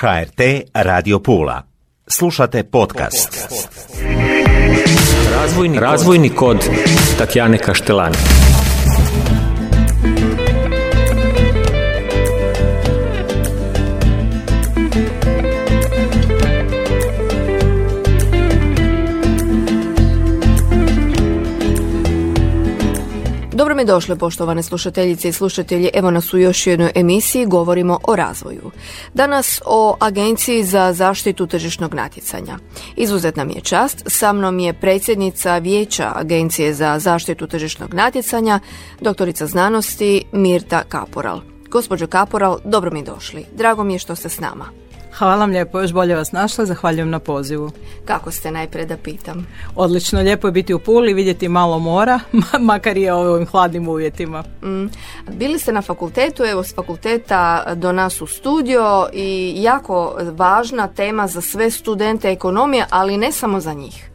HRT Radio Pula. Slušate podcast. Razvojni, razvojni kod Tatjane Kaštelani. Mi došle, poštovane slušateljice i slušatelji. Evo nas u još jednoj emisiji, govorimo o razvoju. Danas o Agenciji za zaštitu tržišnog natjecanja. Izuzetna mi je čast, sa mnom je predsjednica Vijeća Agencije za zaštitu tržišnog natjecanja, doktorica znanosti Mirta Kaporal. Gospođo Kaporal, dobro mi došli. Drago mi je što ste s nama. Hvala vam lijepo, još bolje vas našla, zahvaljujem na pozivu. Kako ste najprej da pitam? Odlično, lijepo je biti u Puli, vidjeti malo mora, makar je u ovim hladnim uvjetima. Mm. Bili ste na fakultetu, evo s fakulteta do nas u studio i jako važna tema za sve studente ekonomije, ali ne samo za njih.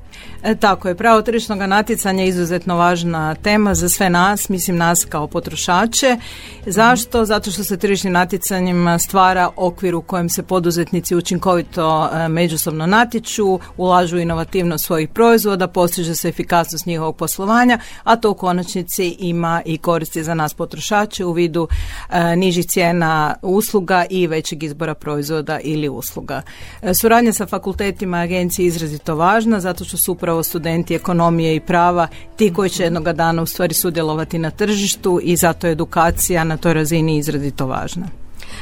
E, tako je, pravo tržišnog natjecanja je izuzetno važna tema za sve nas, mislim nas kao potrošače. Zašto? Zato što se tržišnim natjecanjima stvara okvir u kojem se poduzetnici učinkovito e, međusobno natječu, ulažu inovativnost svojih proizvoda, postiže se efikasnost njihovog poslovanja, a to u konačnici ima i koristi za nas potrošače u vidu e, nižih cijena usluga i većeg izbora proizvoda ili usluga. E, suradnja sa fakultetima agencije je izrazito važna zato što su upravo studenti ekonomije i prava ti koji će jednoga dana u stvari sudjelovati na tržištu i zato je edukacija na toj razini izrazito važna.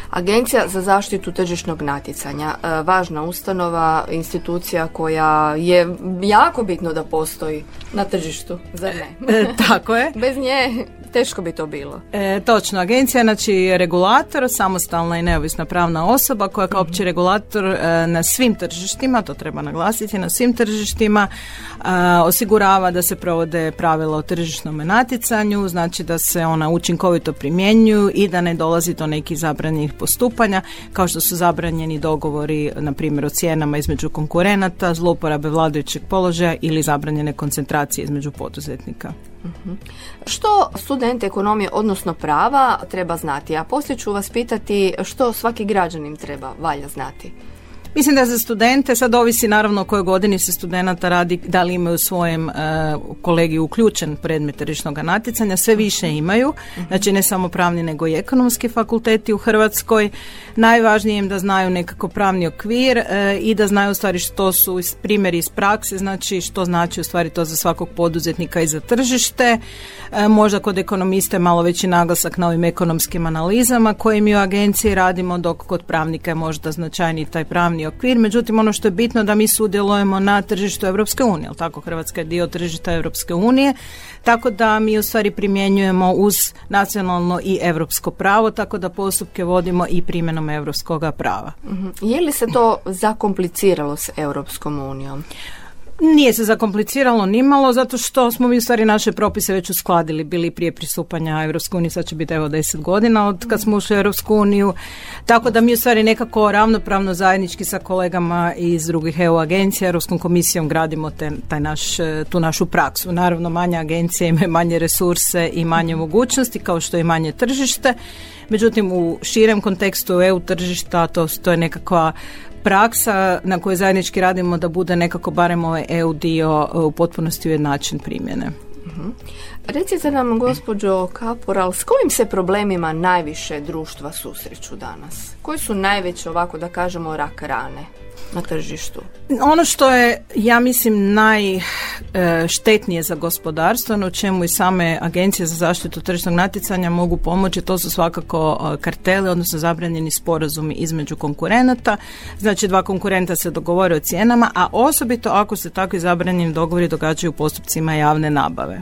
Agencija za zaštitu tržišnog natjecanja, e, važna ustanova, institucija koja je jako bitno da postoji na tržištu, zar ne? E, tako je. Bez nje teško bi to bilo. E, točno, agencija znači regulator, samostalna i neovisna pravna osoba koja kao opći regulator e, na svim tržištima, to treba naglasiti, na svim tržištima osigurava da se provode pravila o tržišnom natjecanju, znači da se ona učinkovito primjenjuju i da ne dolazi do nekih zabranjenih postupanja, kao što su zabranjeni dogovori, na primjer o cijenama između konkurenata, zlouporabe vladajućeg položaja ili zabranjene koncentracije između poduzetnika. Što student ekonomije, odnosno prava, treba znati? A poslije ću vas pitati što svaki građanin treba valja znati. Mislim da za studente, sad ovisi naravno o kojoj godini se studenata radi, da li imaju u svojem uh, kolegiju uključen predmet tržišnog natjecanja, sve više imaju, znači ne samo pravni nego i ekonomski fakulteti u Hrvatskoj. Najvažnije im da znaju nekako pravni okvir e, i da znaju u stvari što su primjeri iz prakse, znači što znači u stvari to za svakog poduzetnika i za tržište. E, možda kod ekonomiste malo veći naglasak na ovim ekonomskim analizama koje mi u agenciji radimo, dok kod pravnika je možda značajniji taj pravni okvir, međutim ono što je bitno da mi sudjelujemo na tržištu Europske unije, tako Hrvatska je dio tržišta Europske unije, tako da mi u stvari primjenjujemo uz nacionalno i europsko pravo, tako da postupke vodimo i primjenom europskog prava. Mhm. Je li se to zakompliciralo s Europskom unijom? Nije se zakompliciralo nimalo, zato što smo mi u stvari naše propise već uskladili, bili prije pristupanja Europsku uniju, sad će biti evo deset godina od kad smo ušli u Europsku tako da mi u stvari nekako ravnopravno zajednički sa kolegama iz drugih EU agencija, Europskom komisijom gradimo te, taj naš, tu našu praksu. Naravno, manje agencije imaju manje resurse i manje mogućnosti, kao što i manje tržište, Međutim, u širem kontekstu EU tržišta to, to je nekakva praksa na kojoj zajednički radimo da bude nekako barem ovaj EU dio e, u potpunosti ujednačen primjene. Uh Recite nam, gospođo Kaporal, s kojim se problemima najviše društva susreću danas? Koji su najveće, ovako da kažemo, rak rane? na tržištu? Ono što je, ja mislim, najštetnije za gospodarstvo, no čemu i same agencije za zaštitu tržišnog natjecanja mogu pomoći, to su svakako e, kartele, odnosno zabranjeni sporazumi između konkurenata. Znači, dva konkurenta se dogovore o cijenama, a osobito ako se takvi zabranjeni dogovori događaju u postupcima javne nabave.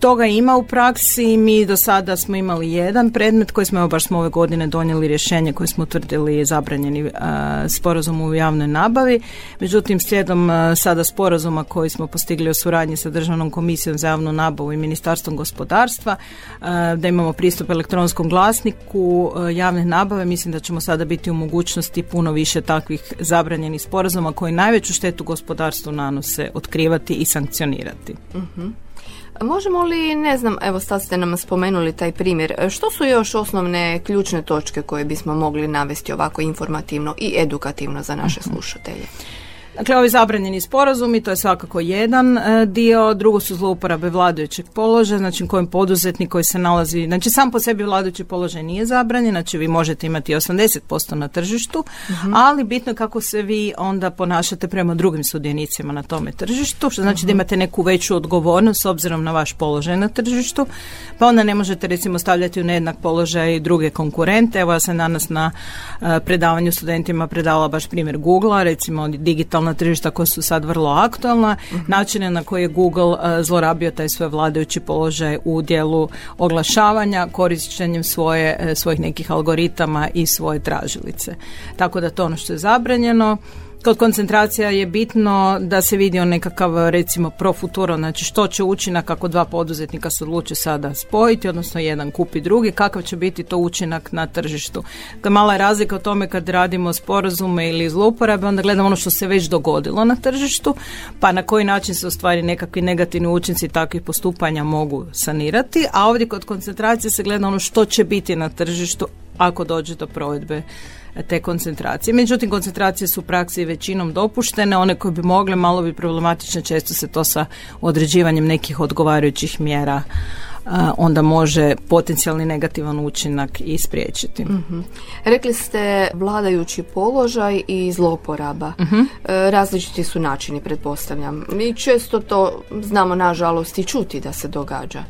Toga ima u praksi. Mi do sada smo imali jedan predmet koji smo, evo baš smo ove godine donijeli rješenje koje smo utvrdili zabranjeni sporazum u javnoj nabavi. Međutim, slijedom sada sporazuma koji smo postigli u suradnji sa Državnom komisijom za javnu nabavu i Ministarstvom gospodarstva, da imamo pristup elektronskom glasniku javne nabave, mislim da ćemo sada biti u mogućnosti puno više takvih zabranjenih sporazuma koji najveću štetu gospodarstvu nanose otkrivati i sankcionirati. uh Možemo li, ne znam, evo sad ste nam spomenuli taj primjer, što su još osnovne ključne točke koje bismo mogli navesti ovako informativno i edukativno za naše Mhm. slušatelje? Dakle, ovi zabranjeni sporazumi, to je svakako jedan e, dio, drugo su zlouporabe vladajućeg položaja, znači kojem poduzetnik koji se nalazi, znači sam po sebi vladajući položaj nije zabranjen, znači vi možete imati 80% na tržištu, ali bitno je kako se vi onda ponašate prema drugim sudionicima na tome tržištu, što znači da imate neku veću odgovornost s obzirom na vaš položaj na tržištu, pa onda ne možete recimo stavljati u nejednak položaj druge konkurente. Evo ja sam danas na e, predavanju studentima predavala baš primjer Google-a, recimo digitalna tržišta koja su sad vrlo aktualna, načine na koje je Google e, zlorabio taj svoj vladajući položaj u dijelu oglašavanja korištenjem svoje, e, svojih nekih algoritama i svoje tražilice. Tako da to ono što je zabranjeno. Kod koncentracija je bitno da se vidi on nekakav recimo pro futuro, znači što će učinak ako dva poduzetnika se odluče sada spojiti, odnosno jedan kupi drugi, kakav će biti to učinak na tržištu. Da mala je razlika o tome kad radimo sporazume ili zlouporabe, onda gledamo ono što se već dogodilo na tržištu, pa na koji način se ostvari nekakvi negativni učinci takvih postupanja mogu sanirati, a ovdje kod koncentracije se gleda ono što će biti na tržištu ako dođe do provedbe te koncentracije. Međutim, koncentracije su u praksi većinom dopuštene, one koje bi mogle malo bi problematične, često se to sa određivanjem nekih odgovarajućih mjera onda može potencijalni negativan učinak i spriječiti. Rekli ste vladajući položaj i zlouporaba. Mhm. E, različiti su načini, pretpostavljam. Mi često to znamo, nažalost, i čuti da se događa.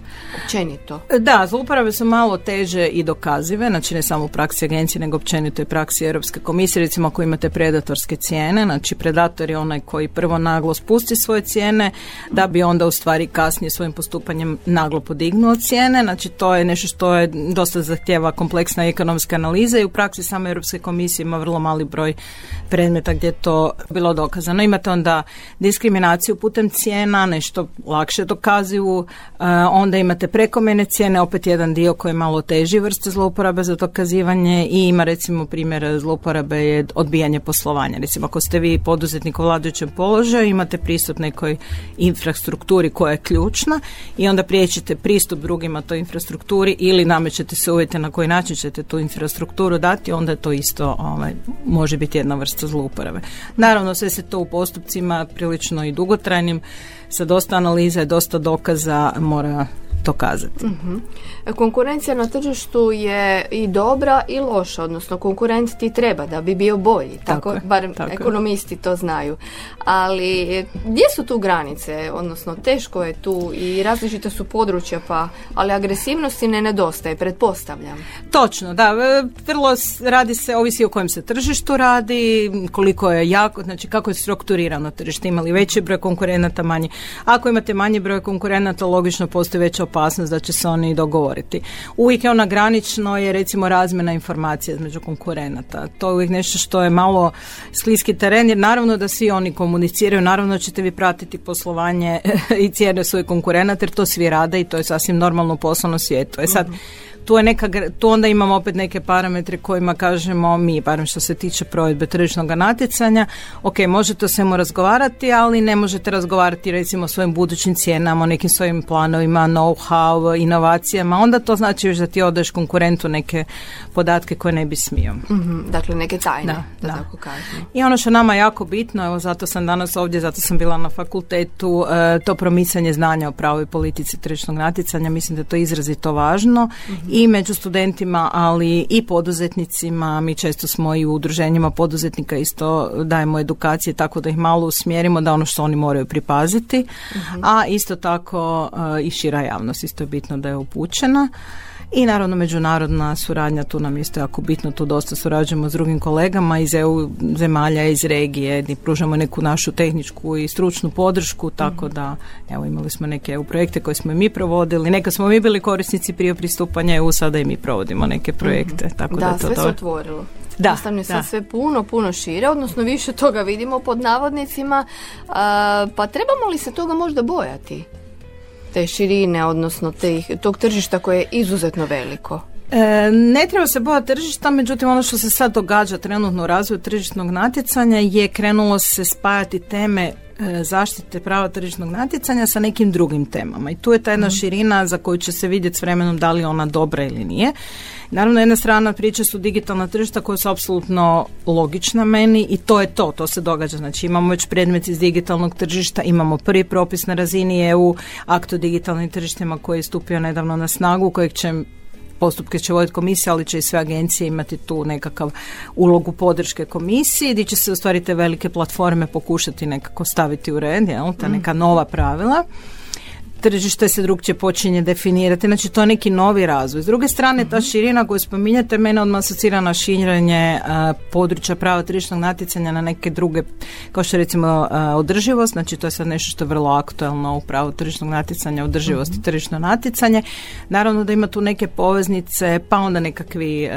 Općenito. Da, zlouporabe su malo teže i dokazive, znači ne samo u praksi agencije, nego općenito i praksi Europske komisije. Recimo ako imate predatorske cijene, znači predator je onaj koji prvo naglo spusti svoje cijene, da bi onda u stvari kasnije svojim postupanjem naglo podignuo cijene. Znači to je nešto što je dosta zahtjeva kompleksna ekonomska analiza i u praksi same Europske komisije ima vrlo mali broj predmeta gdje je to bilo dokazano. Imate onda diskriminaciju putem cijena, nešto lakše dokazuju, e, onda imate prekomjerne cijene, opet jedan dio koji je malo teži vrste zlouporabe za dokazivanje i ima recimo primjer zlouporabe je odbijanje poslovanja. Recimo ako ste vi poduzetnik u vladajućem položaju, imate pristup nekoj infrastrukturi koja je ključna i onda priječite pristup drugima toj infrastrukturi ili namećete se uvjete na koji način ćete tu infrastrukturu dati, onda je to isto ovaj, može biti jedna vrsta zlouporabe. Naravno, sve se to u postupcima prilično i dugotrajnim, sa dosta analiza i dosta dokaza mora dokazati. Konkurencija na tržištu je i dobra i loša, odnosno konkurent ti treba da bi bio bolji, tako, Tako barem tako je. ekonomisti to znaju. Ali gdje su tu granice, odnosno teško je tu i različita su područja, pa ali agresivnosti ne nedostaje, pretpostavljam. Točno, da, e, vrlo radi se, ovisi o kojem se tržištu radi, koliko je jako, znači kako je strukturirano tržište, imali veći broj konkurenata, manji. Ako imate manji broj konkurenata, logično postoji veća opasnost da će se oni dogovoriti. Uvijek je ona granično je recimo razmjena informacija između konkurenata. To je uvijek nešto što je malo skliski teren, jer naravno da svi oni komuniciraju, naravno ćete vi pratiti poslovanje i cijene svojih konkurenata, jer to svi rade i to je sasvim normalno u poslovnom svijetu. E sad, tu je neka, tu onda imamo opet neke parametre kojima kažemo mi, barem što se tiče provedbe tržišnog natjecanja, ok, možete o svemu razgovarati, ali ne možete razgovarati recimo o svojim budućim cijenama, o nekim svojim planovima, know-how, inovacijama, onda to znači još da ti odeš konkurentu neke podatke koje ne bi smio. Mhm, Dakle, neke tajne, da, Da, da. tako kažem. I ono što nama jako bitno, evo zato sam danas ovdje, zato sam bila na fakultetu, e, to promicanje znanja o pravoj politici tržišnog natjecanja, mislim da je to izrazito važno i među studentima, ali i poduzetnicima, mi često smo i u udruženjima poduzetnika isto dajemo edukacije tako da ih malo usmjerimo da ono što oni moraju pripaziti, a isto tako e, i šira javnost, isto je bitno da je upućena. I naravno međunarodna suradnja, tu nam isto jako bitno, tu dosta surađujemo s drugim kolegama iz EU zemalja, iz regije, gdje pružamo neku našu tehničku i stručnu podršku, tako da evo imali smo neke EU projekte koje smo i mi provodili, neka smo mi bili korisnici prije pristupanja EU, sada i mi provodimo neke projekte, tako da, Da, to sve se otvorilo. Da, Jednostavno je sad da. sve puno, puno šire, odnosno više toga vidimo pod navodnicima, a, pa trebamo li se toga možda bojati? Te širine, odnosno tih, tog tržišta koje je izuzetno veliko. E, ne treba se bojati tržišta, međutim ono što se sad događa trenutno u razvoju tržišnog natjecanja je krenulo se spajati teme zaštite prava tržišnog natjecanja sa nekim drugim temama. I tu je ta jedna mhm. širina za koju će se vidjeti s vremenom da li je ona dobra ili nije. Naravno, jedna strana priče su digitalna tržišta koja su apsolutno logična meni i to je to, to se događa. Znači imamo već predmet iz digitalnog tržišta, imamo prvi propis na razini EU, akt o digitalnim tržištima koji je stupio nedavno na snagu, kojeg će postupke će voditi komisija, ali će i sve agencije imati tu nekakav ulogu podrške komisiji, gdje će se u stvari te velike platforme pokušati nekako staviti u red, jel, ta neka nova pravila tržište se drugčije počinje definirati, znači to je neki novi razvoj. S druge strane, ta mhm. širina koju spominjete, mene odmah asocira na širenje područja prava tržišnog natjecanja na neke druge, kao što recimo održivost, znači to je sad nešto što je vrlo aktualno u pravu tržišnog natjecanja, održivost i mhm. tržišno natjecanje. Naravno da ima tu neke poveznice, pa onda nekakvi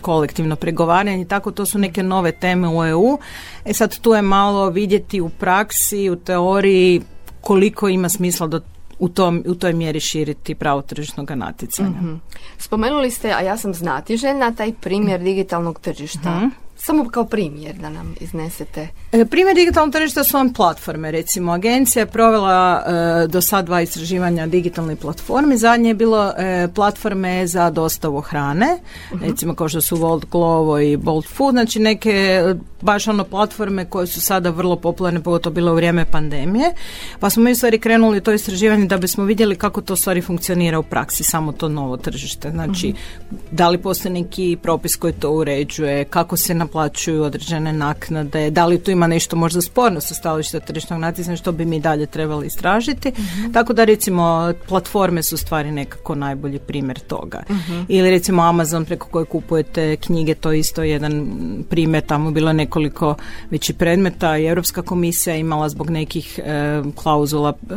kolektivno pregovaranje i tako, to su neke nove teme u EU. E sad tu je malo vidjeti u praksi, u teoriji koliko ima smisla do u, tom, u toj mjeri širiti pravo tržišnog natjecanja. mm Spomenuli ste, a ja sam znatiželjna, taj primjer digitalnog tržišta. Mhm. Samo kao primjer da nam iznesete. E, primjer digitalnog tržišta su vam platforme. Recimo, agencija je provela e, do sad dva istraživanja digitalnih platformi. Zadnje je bilo e, platforme za dostavu hrane, uh recimo kao što su Volt Glovo i Bolt Food, znači neke baš ono platforme koje su sada vrlo popularne, pogotovo bilo u vrijeme pandemije. Pa smo mi u stvari krenuli to istraživanje da bismo vidjeli kako to stvari funkcionira u praksi, samo to novo tržište. Znači, mhm. da li postoji neki propis koji to uređuje, kako se naplaćuju određene naknade, da li tu ima nešto možda sporno sa stališta tržišnog natjecanja što bi mi dalje trebali istražiti. Mhm. Tako da recimo platforme su stvari nekako najbolji primjer toga. Mhm. Ili recimo Amazon preko koje kupujete knjige, to je isto jedan primjer, tamo bilo neko nekoliko veći predmeta i Europska komisija imala zbog nekih e, klauzula, e,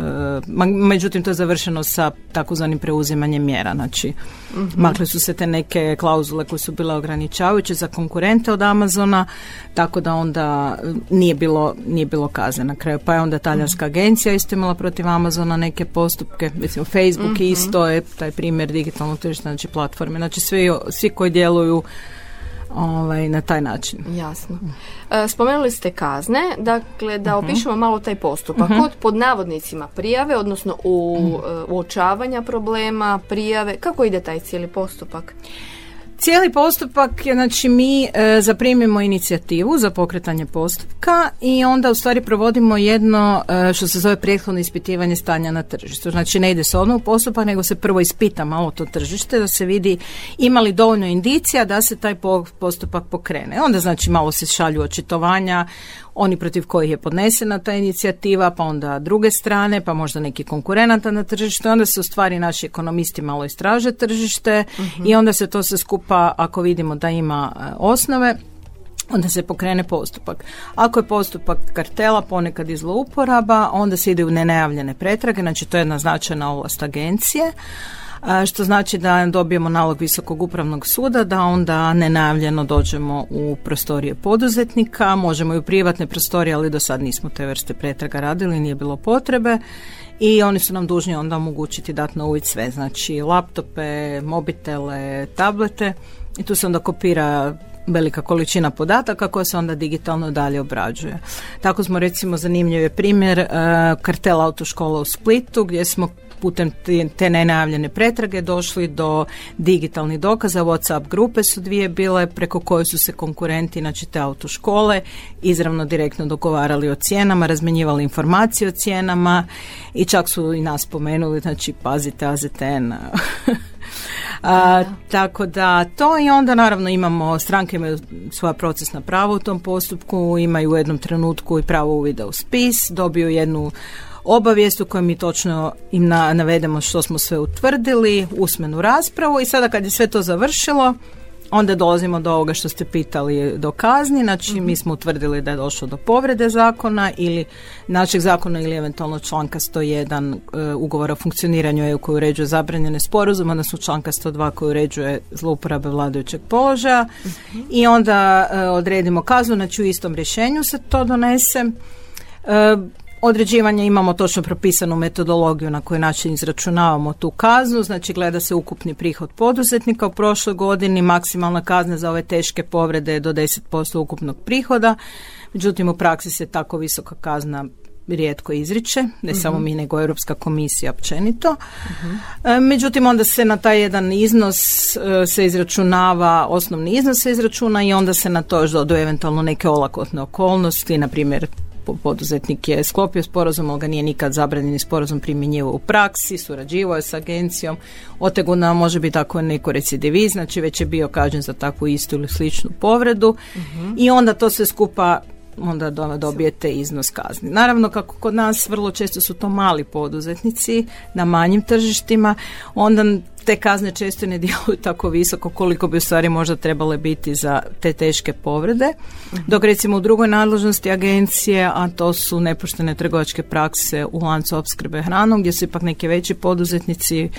međutim to je završeno sa takozvanim preuzimanjem mjera, znači mm makli su se te neke klauzule koje su bile ograničavajuće za konkurente od Amazona, tako da onda nije bilo, nije bilo kaze na kraju. Pa je onda talijanska mhm. agencija isto imala protiv Amazona neke postupke, recimo Facebook mm isto je taj primjer digitalnog tržišta, znači platforme, znači svi, svi koji djeluju ovaj, na taj način. Jasno. E, spomenuli ste kazne, dakle da uh opišemo malo taj postupak. uh Kod pod navodnicima prijave, odnosno u, uh uočavanja problema, prijave, kako ide taj cijeli postupak? Cijeli postupak je, znači mi e, zaprimimo inicijativu za pokretanje postupka i onda u stvari provodimo jedno e, što se zove prethodno ispitivanje stanja na tržištu. Znači ne ide se odmah u postupak, nego se prvo ispita malo to tržište da se vidi ima li dovoljno indicija da se taj postupak pokrene. Onda znači malo se šalju očitovanja, oni protiv kojih je podnesena ta inicijativa, pa onda druge strane, pa možda neki konkurenata na tržištu. Onda se u stvari naši ekonomisti malo istraže tržište i onda se to se skupa, ako vidimo da ima e, osnove, onda se pokrene postupak. Ako je postupak kartela ponekad i zlouporaba, onda se ide u nenajavljene pretrage, znači to je jedna značajna ovlast agencije što znači da dobijemo nalog Visokog upravnog suda da onda nenajavljeno dođemo u prostorije poduzetnika, možemo i u privatne prostorije, ali do sad nismo te vrste pretraga radili, nije bilo potrebe. I oni su nam dužni onda omogućiti dati na uvid sve, znači laptope, mobitele, tablete. I tu se onda kopira velika količina podataka koja se onda digitalno dalje obrađuje. Tako smo recimo zanimljiv je primjer uh, kartela autoškola u Splitu gdje smo putem te nenajavljene pretrage došli do digitalnih dokaza. Whatsapp grupe su dvije bile preko koje su se konkurenti, znači te autoškole, izravno direktno dogovarali o cijenama, razmenjivali informacije o cijenama i čak su i nas spomenuli, znači pazite AZTN. A, tako da to i onda naravno imamo stranke imaju svoja procesna prava u tom postupku, imaju u jednom trenutku i pravo uvida u spis, dobiju jednu obavijest u kojoj mi točno im navedemo što smo sve utvrdili, usmenu raspravu i sada kad je sve to završilo, onda dolazimo do ovoga što ste pitali do kazni, znači mi mhm. smo utvrdili da je došlo do povrede zakona ili našeg zakona ili eventualno članka 101 e, ugovora o funkcioniranju EU koji uređuje zabranjene sporazume, odnosno članka 102 koji uređuje zlouporabe vladajućeg položaja mhm. i onda e, odredimo kaznu, znači u istom rješenju se to donese. E, Određivanje imamo točno propisanu metodologiju na koji način izračunavamo tu kaznu, znači gleda se ukupni prihod poduzetnika u prošloj godini, maksimalna kazna za ove teške povrede je do 10% ukupnog prihoda, međutim u praksi se tako visoka kazna rijetko izriče, ne samo mi nego Europska komisija općenito. E, Međutim, onda se na taj jedan iznos e, se izračunava, osnovni iznos se izračuna i onda se na to još dodaju eventualno neke olakotne okolnosti, na primjer poduzetnik je sklopio sporazum, ali ga nije nikad zabranjeni sporazum primjenjivao u praksi, surađivao je s agencijom, oteguna može biti tako neko recidiviz, znači već je bio kažnjen za takvu istu ili sličnu povredu. I onda to sve skupa onda do- dobijete iznos kazni. Naravno, kako kod nas vrlo često su to mali poduzetnici na manjim tržištima, onda te kazne često ne djeluju tako visoko koliko bi u stvari možda trebale biti za te teške povrede. Dok recimo u drugoj nadležnosti agencije, a to su nepoštene trgovačke prakse u lancu opskrbe hranom, gdje su ipak neki veći poduzetnici,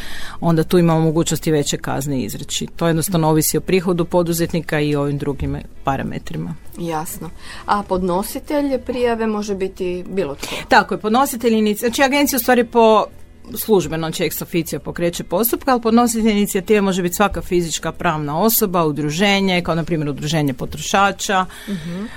onda tu imamo mogućnosti veće kazne izreći. To jednostavno ovisi o prihodu poduzetnika i ovim drugim parametrima. Jasno. A podnositelj prijave može biti bilo tko. Tako je, podnositelj znači agencija u stvari po službeno će officio pokreće postupka, ali podnositelj inicijative može biti svaka fizička pravna osoba, udruženje, kao na primjer udruženje potrošača,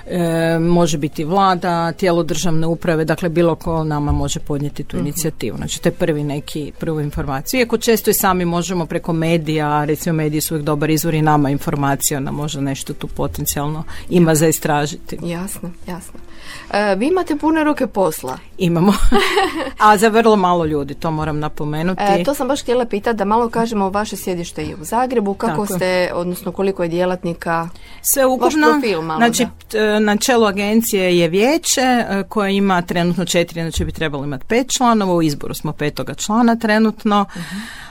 e, može biti vlada, tijelo državne uprave, dakle bilo ko nama može podnijeti tu inicijativu. Znači to je prvi neki, prvu informaciju. Iako često i sami možemo preko medija, recimo mediji su uvijek dobar izvor i nama informacija, ona možda nešto tu potencijalno ima za istražiti. Jasno, jasno. E, vi imate pune ruke posla. Imamo. A za vrlo malo ljudi, to moram napomenuti. E, to sam baš htjela pitati da malo kažemo vaše sjedište je u Zagrebu, kako Tako ste, odnosno koliko je djelatnika. Sve ukupno, Vaš profil malo, znači da. na čelu agencije je vijeće e, koje ima trenutno četiri, znači bi trebalo imati pet članova, u izboru smo petoga člana trenutno.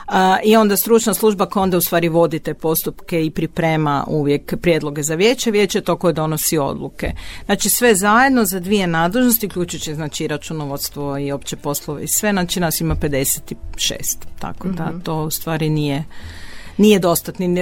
A, I onda stručna služba koja onda u stvari vodi te postupke i priprema uvijek prijedloge za vijeće, vijeće je to koje donosi odluke. Znači sve zajedno za dvije nadležnosti, uključujući znači računovodstvo i opće poslove i sve, znači nas ima 56. Tako da to u stvari nije nije dostatni.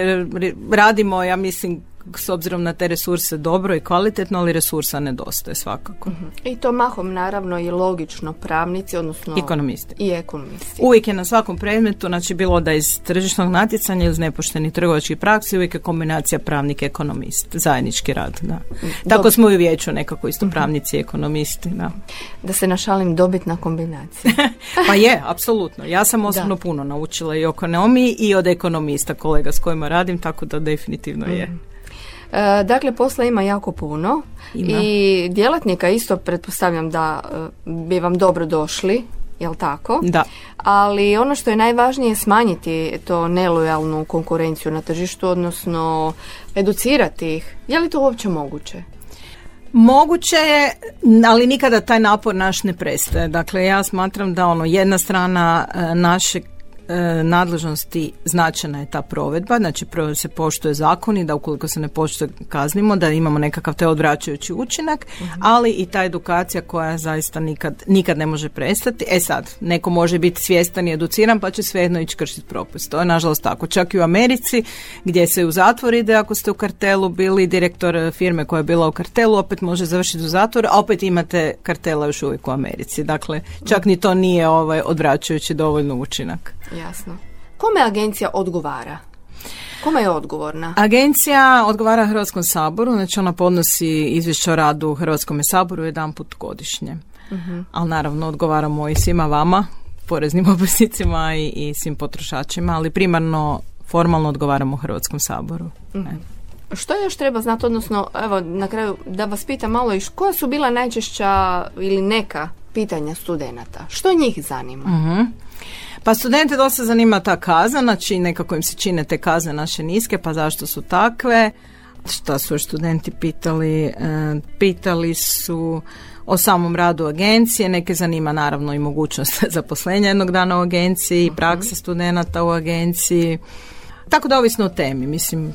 Radimo, ja mislim, s obzirom na te resurse dobro i kvalitetno, ali resursa nedostaje svakako. I to mahom naravno i logično pravnici, odnosno Ekonomisti. i ekonomisti. Uvijek je na svakom predmetu, znači bilo da iz tržišnog natjecanja ili iz nepoštenih trgovačkih praksi, uvijek je kombinacija pravnik ekonomist, zajednički rad, da. Tako smo i u vijeću nekako isto pravnici i ekonomisti, da. Da se našalim dobitna kombinacija. Pa je, apsolutno. Ja sam osobno puno naučila i o ekonomiji i od ekonomista kolega s kojima radim, tako da definitivno je. E, dakle, posla ima jako puno Ima. i djelatnika isto pretpostavljam da e, bi vam dobro došli, jel tako? Da. Ali ono što je najvažnije je smanjiti to nelojalnu konkurenciju na tržištu, odnosno educirati ih. Je li to uopće moguće? Moguće je, ali nikada taj napor naš ne prestaje. Dakle, ja smatram da ono jedna strana e, naše e, nadležnosti značajna je ta provedba, znači prvo se poštuje zakon i da ukoliko se ne poštuje kaznimo, da imamo nekakav te odvraćajući učinak, ali i ta edukacija koja zaista nikad, nikad ne može prestati. E sad, neko može biti svjestan i educiran pa će svejedno ići kršiti propust. To je nažalost tako. Čak i u Americi gdje se u zatvor ide ako ste u kartelu bili direktor e, firme koja je bila u kartelu, opet može završiti u zatvoru, a opet imate kartela još uvijek u Americi. Dakle, čak ni to nije ovaj odvraćajući dovoljno učinak. Jasno. Kome agencija odgovara? Kome je odgovorna? Agencija odgovara Hrvatskom saboru, znači ona podnosi izvješće o radu Hrvatskom saboru jedan put godišnje. Ali naravno odgovaramo i svima vama, poreznim obveznicima i, i svim potrošačima, ali primarno formalno odgovaramo Hrvatskom saboru. E. Što još treba znati, odnosno, evo, na kraju da vas pitam malo iš koja su bila najčešća ili neka pitanja studenata? Što njih zanima? Mhm. Pa studente dosta zanima ta kazna, znači nekako im se čine te kazne naše niske, pa zašto su takve. Šta su studenti pitali? E, pitali su o samom radu agencije, neke zanima naravno i mogućnost zaposlenja jednog dana u agenciji, praksa studenata u agenciji. Tako da ovisno o temi, mislim,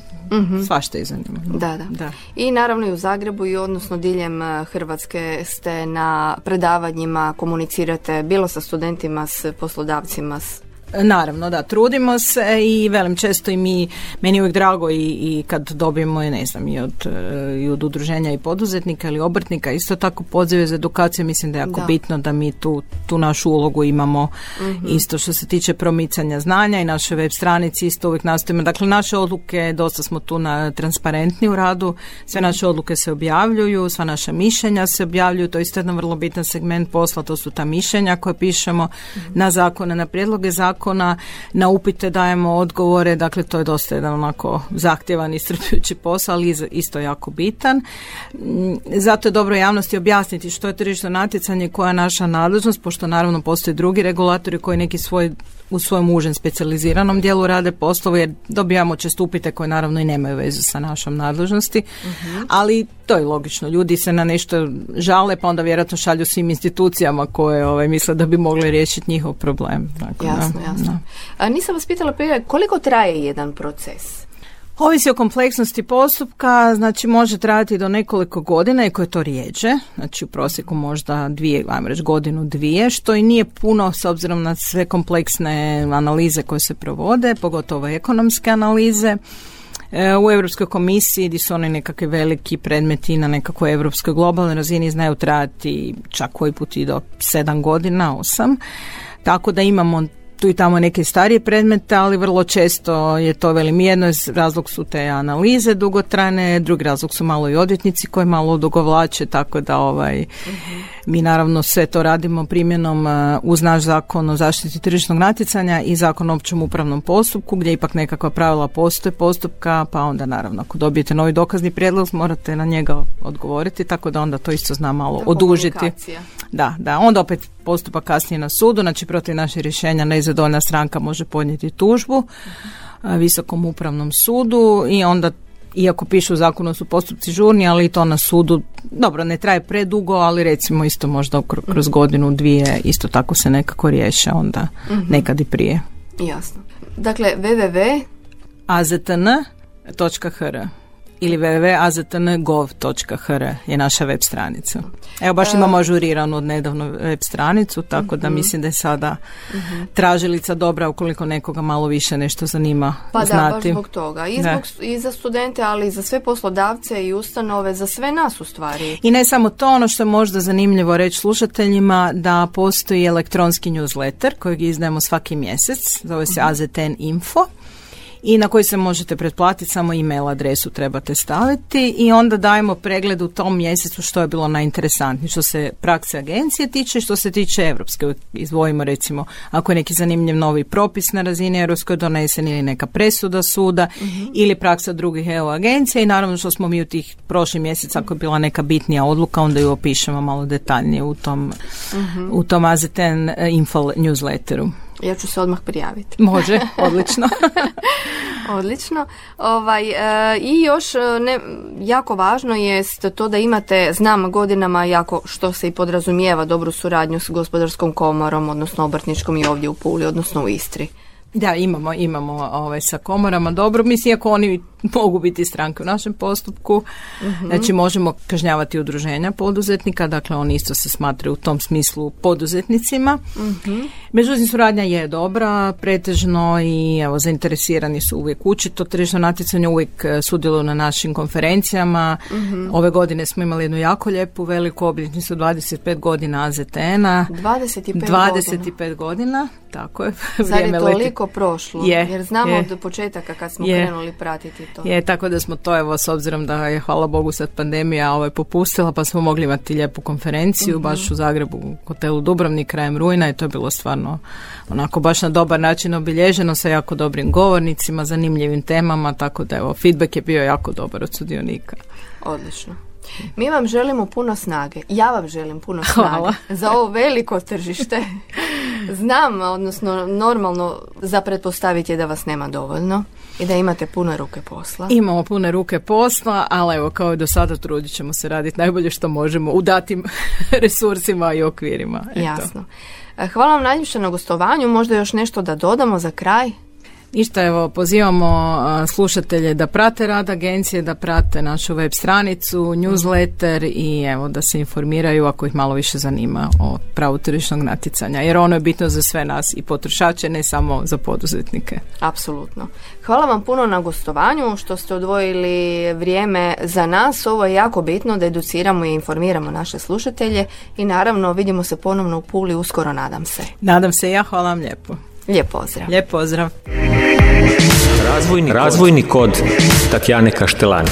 svašta je zanima. Da, da, Da. I naravno i u Zagrebu i odnosno diljem eh, Hrvatske ste na predavanjima, komunicirate bilo sa studentima, s poslodavcima, s... Naravno, da, trudimo se i velim često i mi, meni je uvijek drago i, i kad dobijemo, ne znam, i od, e, i od udruženja i poduzetnika ili obrtnika, isto tako pozive za edukaciju, mislim da je jako bitno da mi tu, tu našu ulogu imamo mhm. isto što se tiče promicanja znanja i naše web stranici isto uvijek nastojimo. Dakle, naše odluke, dosta smo tu na transparentni u radu, sve naše odluke se objavljuju, sva naša mišljenja se objavljuju, to je isto jedan vrlo bitan segment posla, to su ta mišljenja koje pišemo mhm. na zakone, na prijedloge zakona, na upite dajemo odgovore, dakle to je dosta jedan onako zahtjevan i strpljujući posao, ali isto jako bitan. Mm, zato je dobro javnosti objasniti što je tržišno natjecanje, koja je naša nadležnost, pošto naravno postoje drugi regulatori koji neki svoj u svojem užem specijaliziranom dijelu rade poslove jer dobijamo često upite koje naravno i nemaju vezu sa našom nadležnosti, mhm. ali to je logično. Ljudi se na nešto žale pa onda vjerojatno šalju svim institucijama koje ovaj, misle da bi mogli riješiti njihov problem. Tako, jasno, jasno. A nisam vas pitala prije koliko traje jedan proces? Ovisi o kompleksnosti postupka, znači može trajati do nekoliko godina i koje to rijeđe, znači u prosjeku možda dvije, ajmo reći godinu dvije, što i nije puno s obzirom na sve kompleksne analize koje se provode, pogotovo ekonomske analize. E, u Europskoj komisiji gdje su oni nekakvi veliki predmeti na nekakvoj europskoj globalnoj razini znaju trajati čak koji put i do sedam godina, osam. Tako da imamo tu i tamo neke starije predmete, ali vrlo često je to velim jedno razlog su te analize dugotrajne, drugi razlog su malo i odvjetnici koji malo odugovlače, tako da ovaj mi naravno sve to radimo primjenom uh, uz naš zakon o zaštiti tržišnog natjecanja i zakon o općem upravnom postupku gdje ipak nekakva pravila postoje postupka, pa onda naravno ako dobijete novi dokazni prijedlog morate na njega odgovoriti, tako da onda to isto zna malo odužiti. Da, da, onda opet postupak kasnije na sudu, znači protiv naših rješenja nezadovoljna stranka može podnijeti tužbu Visokom upravnom sudu i onda iako pišu u zakonu su postupci žurni, ali i to na sudu, dobro, ne traje predugo, ali recimo isto možda kroz godinu, dvije, isto tako se nekako riješe onda, mhm. nekad i prije. Jasno. Dakle, www aztn.hr ili www.aztn.gov.hr je naša web stranica. Evo baš e, imamo ažuriranu od nedavno web stranicu, tako da mhm. mislim da je sada mhm. tražilica dobra ukoliko nekoga malo više nešto zanima pa znati. Pa da, baš zbog toga. I, zbog, I za studente, ali i za sve poslodavce i ustanove, za sve nas u stvari. I ne samo to, ono što je možda zanimljivo reći slušateljima, da postoji elektronski newsletter kojeg izdajemo svaki mjesec, zove se mhm. AZTN Info i na koji se možete pretplatiti, samo email adresu trebate staviti i onda dajemo pregled u tom mjesecu što je bilo najinteresantnije što se prakse agencije tiče što se tiče europske. Izvojimo recimo ako je neki zanimljiv novi propis na razini europskoj donesen ili neka presuda suda mhm. ili praksa drugih EU agencija i naravno što smo mi u tih prošlih mjeseca ako je bila neka bitnija odluka onda ju opišemo malo detaljnije u tom, uh u tom AZTN info newsletteru. Ja ću se odmah prijaviti. Može, odlično. odlično. Ovaj, e, I još e, ne, jako važno jest to da imate, znam godinama jako što se i podrazumijeva dobru suradnju s gospodarskom komorom, odnosno obrtničkom i ovdje u Puli, odnosno u Istri. Da, imamo, imamo ovaj, sa komorama dobro. Mislim, iako oni mogu biti stranke u našem postupku, uh znači možemo kažnjavati udruženja poduzetnika, dakle oni isto se smatraju u tom smislu poduzetnicima. uh Međutim, suradnja je dobra, pretežno i evo, zainteresirani su uvijek učiti. To tržišno natjecanje uvijek e, sudjeluju na našim konferencijama. uh Ove godine smo imali jednu jako lijepu veliku obljetnicu 25 godina AZTN-a. 25, 25 godina. tako je. Zar je toliko prošlo? Je, Jer znamo od početaka kad smo je, krenuli pratiti to. Je, tako da smo to, evo, s obzirom da je, hvala Bogu, sad pandemija ovaj, popustila, pa smo mogli imati lijepu konferenciju, uh baš u Zagrebu, u hotelu Dubrovnik, krajem rujna i to je bilo stvarno onako baš na dobar način obilježeno sa jako dobrim govornicima, zanimljivim temama, tako da evo, feedback je bio jako dobar od sudionika. Odlično. Mi vam želimo puno snage. Ja vam želim puno snage Hvala. za ovo veliko tržište. Znam, odnosno normalno za pretpostaviti je da vas nema dovoljno i da imate pune ruke posla. Imamo pune ruke posla, ali evo kao i do sada trudit ćemo se raditi najbolje što možemo u datim resursima i okvirima. Jasno. E, hvala vam najljepše na gostovanju. Možda još nešto da dodamo za kraj? Ništa, evo, pozivamo slušatelje da prate rad agencije, da prate našu web stranicu, newsletter i evo da se informiraju ako ih malo više zanima o pravu tržišnog natjecanja, jer ono je bitno za sve nas i potrošače, ne samo za poduzetnike. Apsolutno. Hvala vam puno na gostovanju, što ste odvojili vrijeme za nas. Ovo je jako bitno da educiramo i informiramo naše slušatelje i naravno vidimo se ponovno u Puli uskoro, nadam se. Nadam se ja, hvala vam lijepo. Lijep pozdrav. Lijep pozdrav. Razvojni, Razvojni kod Tatjane Kaštelani.